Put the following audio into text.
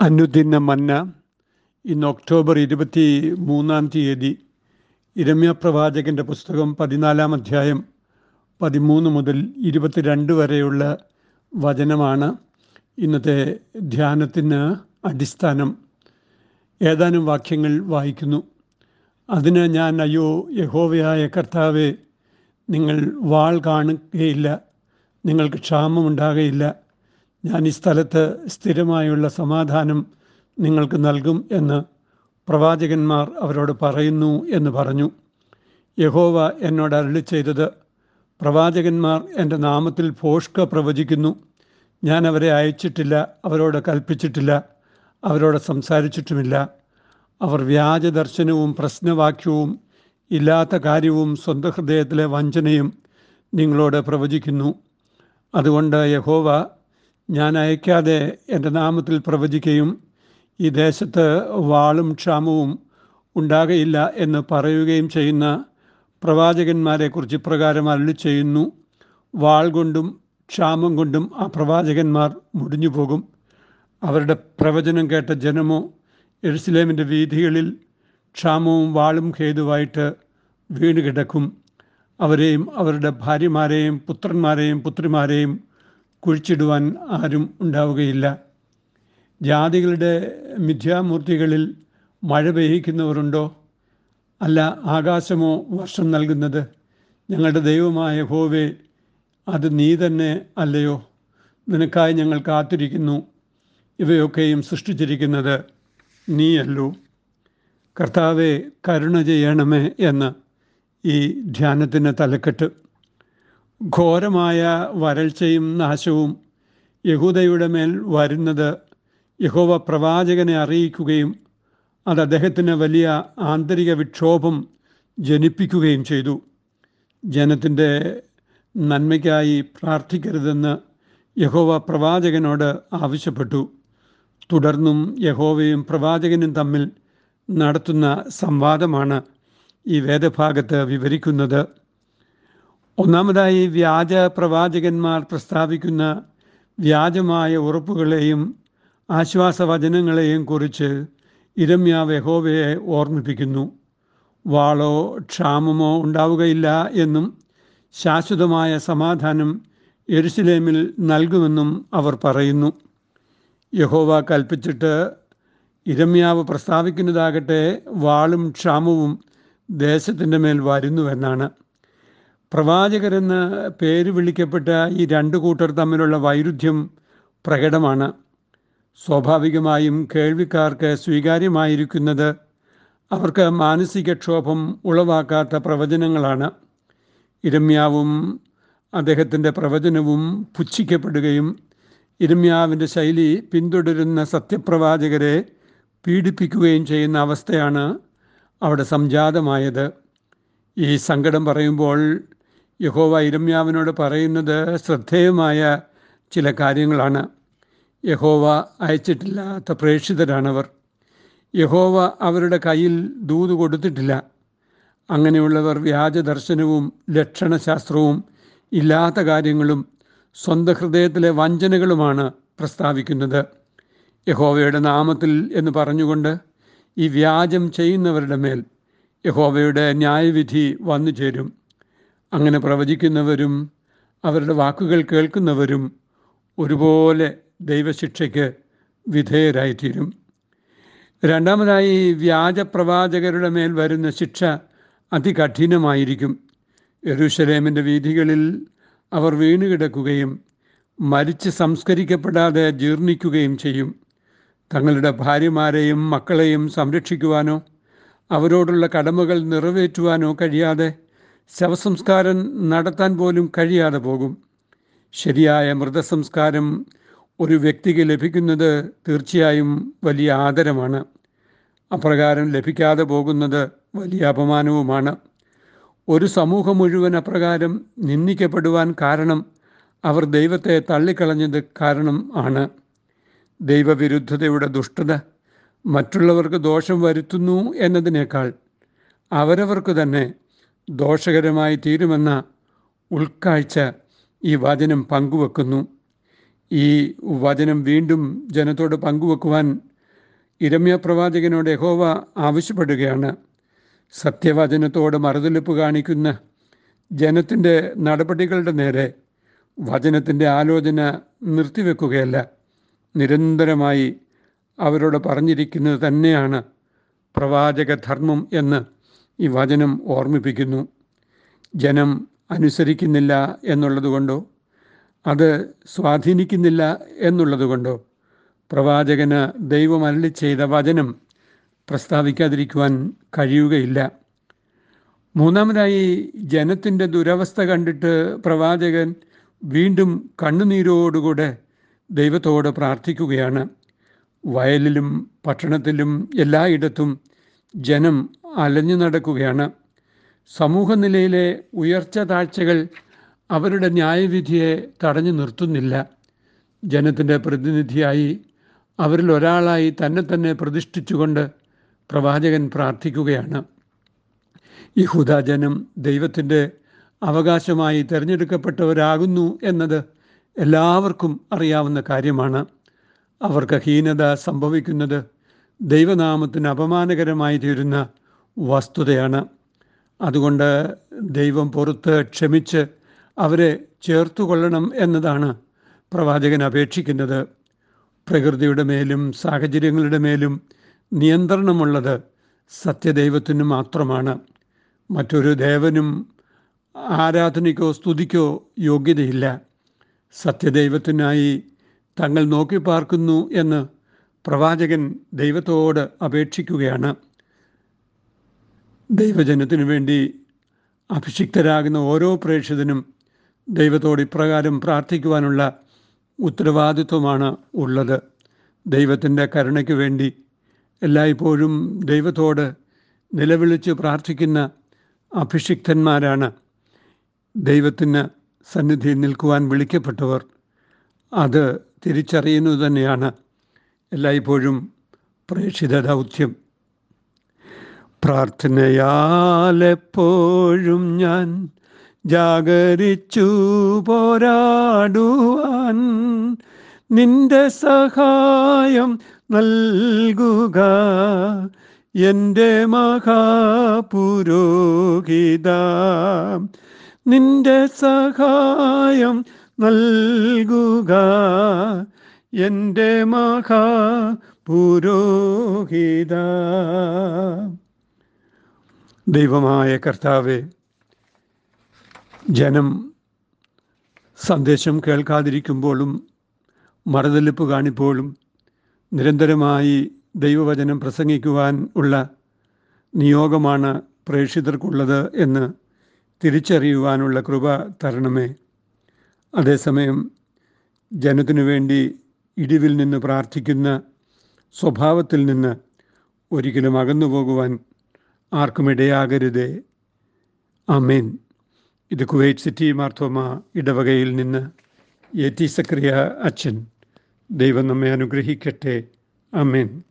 അനുദിന മന്ന ഇന്ന് ഒക്ടോബർ ഇരുപത്തി മൂന്നാം തീയതി ഇരമ്യ പ്രവാചകന്റെ പുസ്തകം പതിനാലാം അധ്യായം പതിമൂന്ന് മുതൽ ഇരുപത്തിരണ്ട് വരെയുള്ള വചനമാണ് ഇന്നത്തെ ധ്യാനത്തിന് അടിസ്ഥാനം. ഏതാനും വാക്യങ്ങൾ വായിക്കുന്നു. അതിന് ഞാൻ അയ്യോ യഹോവയായ കർത്താവെ നിങ്ങൾ വാൾ കാണുകയില്ല നിങ്ങൾക്ക് ക്ഷാമമുണ്ടാകയില്ല ഞാൻ ഈ സ്ഥലത്ത് സ്ഥിരമായുള്ള സമാധാനം നിങ്ങൾക്ക് നൽകും എന്ന് പ്രവാചകന്മാർ അവരോട് പറയുന്നു എന്ന് പറഞ്ഞു. യഹോവ എന്നോട് അരളി ചെയ്തത് പ്രവാചകന്മാർ എന്റെ നാമത്തിൽ ഭോഷ്ക പ്രവചിക്കുന്നു. ഞാൻ അവരെ അയച്ചിട്ടില്ല അവരോട് കൽപ്പിച്ചിട്ടില്ല അവരോട് സംസാരിച്ചിട്ടുമില്ല. അവർ വ്യാജ ദർശനവും പ്രശ്നവാക്യവും ഇല്ലാത്ത കാര്യവും സ്വന്തം ഹൃദയത്തിലെ വഞ്ചനയും നിങ്ങളോട് പ്രവചിക്കുന്നു. അതുകൊണ്ട് യഹോവ ഞാൻ അയക്കാതെ എന്റെ നാമത്തിൽ പ്രവചിക്കുകയും ഈ ദേശത്ത് വാളും ക്ഷാമവും ഉണ്ടാകയില്ല എന്ന് പറയുകയും ചെയ്യുന്ന പ്രവാചകന്മാരെക്കുറിച്ച് ഇപ്രകാരം അരളി ചെയ്യുന്നു. വാൾ കൊണ്ടും ക്ഷാമം കൊണ്ടും ആ പ്രവാചകന്മാർ മുടിഞ്ഞു പോകും അവരുടെ പ്രവചനം കേട്ട ജനമോ എഴുസലേമിന്റെ വീഥികളിൽ ക്ഷാമവും വാളും ഹേതുവായിട്ട് വീണ് കിടക്കും അവരെയും അവരുടെ ഭാര്യമാരെയും പുത്രന്മാരെയും പുത്രിമാരെയും കുഴിച്ചിടുവാൻ ആരും ഉണ്ടാവുകയില്ല. ജാതികളുടെ മിഥ്യാമൂർത്തികളിൽ മഴ പെയ്യിക്കുന്നവരുണ്ടോ? അല്ല ആകാശമോ വർഷം നൽകുന്നത്? ഞങ്ങളുടെ ദൈവമായ ഹോവേ അത് നീ തന്നെ അല്ലയോ? നിനക്കായി ഞങ്ങൾ കാത്തിരിക്കുന്നു. ഇവയൊക്കെയും സൃഷ്ടിച്ചിരിക്കുന്നത് നീയല്ലോ. കർത്താവെ കരുണ ചെയ്യണമേ എന്ന് ഈ ധ്യാനത്തിന് തലക്കെട്ട്. ഘോരമായ വരൾച്ചയും നാശവും യഹൂദയുടെ മേൽ വരുന്നത് യഹോവ പ്രവാചകനെ അറിയിക്കുകയും അത് അദ്ദേഹത്തിന് വലിയ ആന്തരിക വിക്ഷോഭം ജനിപ്പിക്കുകയും ചെയ്തു. ജനത്തിന്റെ നന്മയ്ക്കായി പ്രാർത്ഥിക്കരുതെന്ന് യഹോവ പ്രവാചകനോട് ആവശ്യപ്പെട്ടു. തുടർന്നും യഹോവയും പ്രവാചകനും തമ്മിൽ നടത്തുന്ന സംവാദമാണ് ഈ വേദഭാഗത്ത് വിവരിക്കുന്നത്. ഒന്നാമതായി വ്യാജ പ്രവാചകന്മാർ പ്രസ്താവിക്കുന്ന വ്യാജമായ ഉറപ്പുകളെയും ആശ്വാസവചനങ്ങളെയും കുറിച്ച് ഇരമ്യാവ് യഹോവയെ ഓർമ്മിപ്പിക്കുന്നു. വാളോ ക്ഷാമമോ ഉണ്ടാവുകയില്ല എന്നും ശാശ്വതമായ സമാധാനം എരുസലേമിൽ നൽകുമെന്നും അവർ പറയുന്നു. യഹോവ കൽപ്പിച്ചിട്ട് ഇരമ്യാവ് പ്രസ്താവിക്കുന്നതാകട്ടെ വാളും ക്ഷാമവും ദേശത്തിന്റെ മേൽ വരുന്നുവെന്നാണ്. പ്രവാചകരെന്ന് പേര് വിളിക്കപ്പെട്ട ഈ രണ്ട് കൂട്ടർ തമ്മിലുള്ള വൈരുദ്ധ്യം പ്രകടമാണ്. സ്വാഭാവികമായും കേൾവിക്കാർക്ക് സ്വീകാര്യമായിരിക്കുന്നത് അവർക്ക് മാനസികക്ഷോഭം ഉളവാക്കാത്ത പ്രവചനങ്ങളാണ്. ഇരമ്യാവും അദ്ദേഹത്തിന്റെ പ്രവചനവും പുച്ഛിക്കപ്പെടുകയും ഇരമ്യാവിന്റെ ശൈലി പിന്തുടരുന്ന സത്യപ്രവാചകരെ പീഡിപ്പിക്കുകയും ചെയ്യുന്ന അവസ്ഥയാണ് അവിടെ സംജാതമായത്. ഈ സങ്കടം പറയുമ്പോൾ യഹോവ ഇരമ്യാവിനോട് പറയുന്നത് ശ്രദ്ധേയമായ ചില കാര്യങ്ങളാണ്. യഹോവ അയച്ചിട്ടില്ലാത്ത പ്രേക്ഷിതരാണവർ. യഹോവ അവരുടെ കയ്യിൽ ദൂത് കൊടുത്തിട്ടില്ല. അങ്ങനെയുള്ളവർ വ്യാജ ദർശനവും ലക്ഷണശാസ്ത്രവും ഇല്ലാത്ത കാര്യങ്ങളും സ്വന്തം ഹൃദയത്തിലെ വഞ്ചനകളുമാണ് പ്രസ്താവിക്കുന്നത്. യഹോവയുടെ നാമത്തിൽ എന്ന് പറഞ്ഞുകൊണ്ട് ഈ വ്യാജം ചെയ്യുന്നവരുടെ മേൽ യഹോവയുടെ ന്യായവിധി വന്നു ചേരും അങ്ങനെ പ്രവചിക്കുന്നവരും അവരുടെ വാക്കുകൾ കേൾക്കുന്നവരും ഒരുപോലെ ദൈവശിക്ഷയ്ക്ക് വിധേയരായിത്തീരും. രണ്ടാമതായി വ്യാജപ്രവാചകരുടെ മേൽ വരുന്ന ശിക്ഷ അതികഠിനമായിരിക്കും. യരുഷലേമിന്റെ വീഥികളിൽ അവർ വീണുകിടക്കുകയും മരിച്ച് സംസ്കരിക്കപ്പെടാതെ ജീർണിക്കുകയും ചെയ്യും. തങ്ങളുടെ ഭാര്യമാരെയും മക്കളെയും സംരക്ഷിക്കുവാനോ അവരോടുള്ള കടമകൾ നിറവേറ്റുവാനോ കഴിയാതെ ശവസംസ്കാരം നടത്താൻ പോലും കഴിയാതെ പോകും. ശരിയായ മൃതസംസ്കാരം ഒരു വ്യക്തിക്ക് ലഭിക്കുന്നത് തീർച്ചയായും വലിയ ആദരമാണ്. അപ്രകാരം ലഭിക്കാതെ പോകുന്നത് വലിയ അപമാനവുമാണ്. ഒരു സമൂഹം മുഴുവൻ അപ്രകാരം നിന്ദിക്കപ്പെടുവാൻ കാരണം അവർ ദൈവത്തെ തള്ളിക്കളഞ്ഞത് കാരണം ആണ്. ദൈവവിരുദ്ധതയുടെ ദുഷ്ടത മറ്റുള്ളവർക്ക് ദോഷം വരുത്തുന്നു എന്നതിനേക്കാൾ അവരവർക്ക് തന്നെ ദോഷകരമായി തീരുമെന്ന ഉൾക്കാഴ്ച ഈ വചനം പങ്കുവെക്കുന്നു. ഈ വചനം വീണ്ടും ജനത്തോട് പങ്കുവെക്കുവാൻ ഇരമ്യ പ്രവാചകനോട് യഹോവ ആവശ്യപ്പെടുകയാണ്. സത്യവചനത്തോട് മറുതലിപ്പ് കാണിക്കുന്ന ജനത്തിന്റെ നടപടികളുടെ നേരെ വചനത്തിന്റെ ആലോചന നിർത്തിവെക്കുകയല്ല. നിരന്തരമായി അവരോട് പറഞ്ഞിരിക്കുന്നത് തന്നെയാണ് പ്രവാചക ധർമ്മം എന്ന്. ഈ വചനം ഓർമ്മിപ്പിക്കുന്നു. ജനം അനുസരിക്കുന്നില്ല എന്നുള്ളതുകൊണ്ടോ? അത് സ്വാധീനിക്കുന്നില്ല എന്നുള്ളതുകൊണ്ടോ? പ്രവാചകന് ദൈവം അരളി ചെയ്ത വചനം പ്രസ്താവിക്കാതിരിക്കുവാൻ കഴിയുകയില്ല. മൂന്നാമതായി ജനത്തിന്റെ ദുരവസ്ഥ കണ്ടിട്ട് പ്രവാചകൻ വീണ്ടും കണ്ണുനീരോടുകൂടെ ദൈവത്തോട് പ്രാർത്ഥിക്കുകയാണ്. വയലിലും പട്ടണത്തിലും എല്ലായിടത്തും ജനം അലഞ്ഞു നടക്കുകയാണ്. സമൂഹ നിലയിലെ ഉയർച്ച താഴ്ചകൾ അവരുടെ ന്യായവിധിയെ തടഞ്ഞു നിർത്തുന്നില്ല. ജനത്തിന്റെ പ്രതിനിധിയായി അവരിൽ ഒരാളായി തന്നെ തന്നെ പ്രതിഷ്ഠിച്ചുകൊണ്ട് പ്രവാചകൻ പ്രാർത്ഥിക്കുകയാണ്. ഈ ഹുദാജനം ദൈവത്തിന്റെ അവകാശമായി തിരഞ്ഞെടുക്കപ്പെട്ടവരാകുന്നു എന്നത് എല്ലാവർക്കും അറിയാവുന്ന കാര്യമാണ്. അവർക്ക് ഹീനത സംഭവിക്കുന്നത് ദൈവനാമത്തിന് അപമാനകരമായി തീരുന്ന വസ്തുതയാണ്. അതുകൊണ്ട് ദൈവം പുറത്ത് ക്ഷമിച്ച് അവരെ ചേർത്തുകൊള്ളണം എന്നതാണ് പ്രവാചകൻ അപേക്ഷിക്കുന്നത്. പ്രകൃതിയുടെ മേലും സാഹചര്യങ്ങളുടെ മേലും നിയന്ത്രണമുള്ളത് സത്യദൈവത്തിന് മാത്രമാണ്. മറ്റൊരു ദേവനും ആരാധനയ്ക്കോ സ്തുതിക്കോ യോഗ്യതയില്ല. സത്യദൈവത്തിനായി തങ്ങൾ നോക്കി പാർക്കുന്നു എന്ന് പ്രവാചകൻ ദൈവത്തോട് അപേക്ഷിക്കുകയാണ്. ദൈവജനത്തിനു വേണ്ടി അഭിഷിക്തരാകുന്ന ഓരോ പ്രേക്ഷിതനും ദൈവത്തോട് ഇപ്രകാരം പ്രാർത്ഥിക്കുവാനുള്ള ഉത്തരവാദിത്വമാണ് ഉള്ളത്. ദൈവത്തിന്റെ കരുണയ്ക്ക് വേണ്ടി എല്ലായ്പ്പോഴും ദൈവത്തോട് നിലവിളിച്ച് പ്രാർത്ഥിക്കുന്ന അഭിഷിക്തന്മാരാണ്. ദൈവത്തിന് സന്നിധിയിൽ നിൽക്കുവാൻ വിളിക്കപ്പെട്ടവർ. അത് തിരിച്ചറിയുന്നത് തന്നെയാണ്. എല്ലായ്പ്പോഴും പ്രേക്ഷിത ദൗത്യം. പ്രാർത്ഥനയാലെപ്പോഴും ഞാൻ ജാഗരിച്ചു പോരാടുവാൻ നിന്റെ സഹായം നൽകുക. എന്റെ മഹാപുരോഹിത നിന്റെ സഹായം നൽകുക. എന്റെ മഹാപുരോഹിത. ദൈവമായ കർത്താവെ ജനം സന്ദേശം കേൾക്കാതിരിക്കുമ്പോഴും മറുതലിപ്പ് കാണിപ്പോഴും നിരന്തരമായി ദൈവവചനം പ്രസംഗിക്കുവാൻ ഉള്ള നിയോഗമാണ് പ്രേക്ഷിതർക്കുള്ളത് എന്ന് തിരിച്ചറിയുവാനുള്ള കൃപ തരണമേ. അതേസമയം ജനത്തിനു വേണ്ടി ഇടിവിൽ നിന്ന് പ്രാർത്ഥിക്കുന്ന സ്വഭാവത്തിൽ നിന്ന് ഒരിക്കലും അകന്നു പോകുവാൻ ആർക്കും ഇടയാകരുതേ. അമീൻ ഇത് കുവൈറ്റ് സിറ്റി മാർത്തോമ ഇടവകയിൽ നിന്ന് എ ടി സക്രിയ അച്ഛൻ. ദൈവം നമ്മെ അനുഗ്രഹിക്കട്ടെ. അമേൻ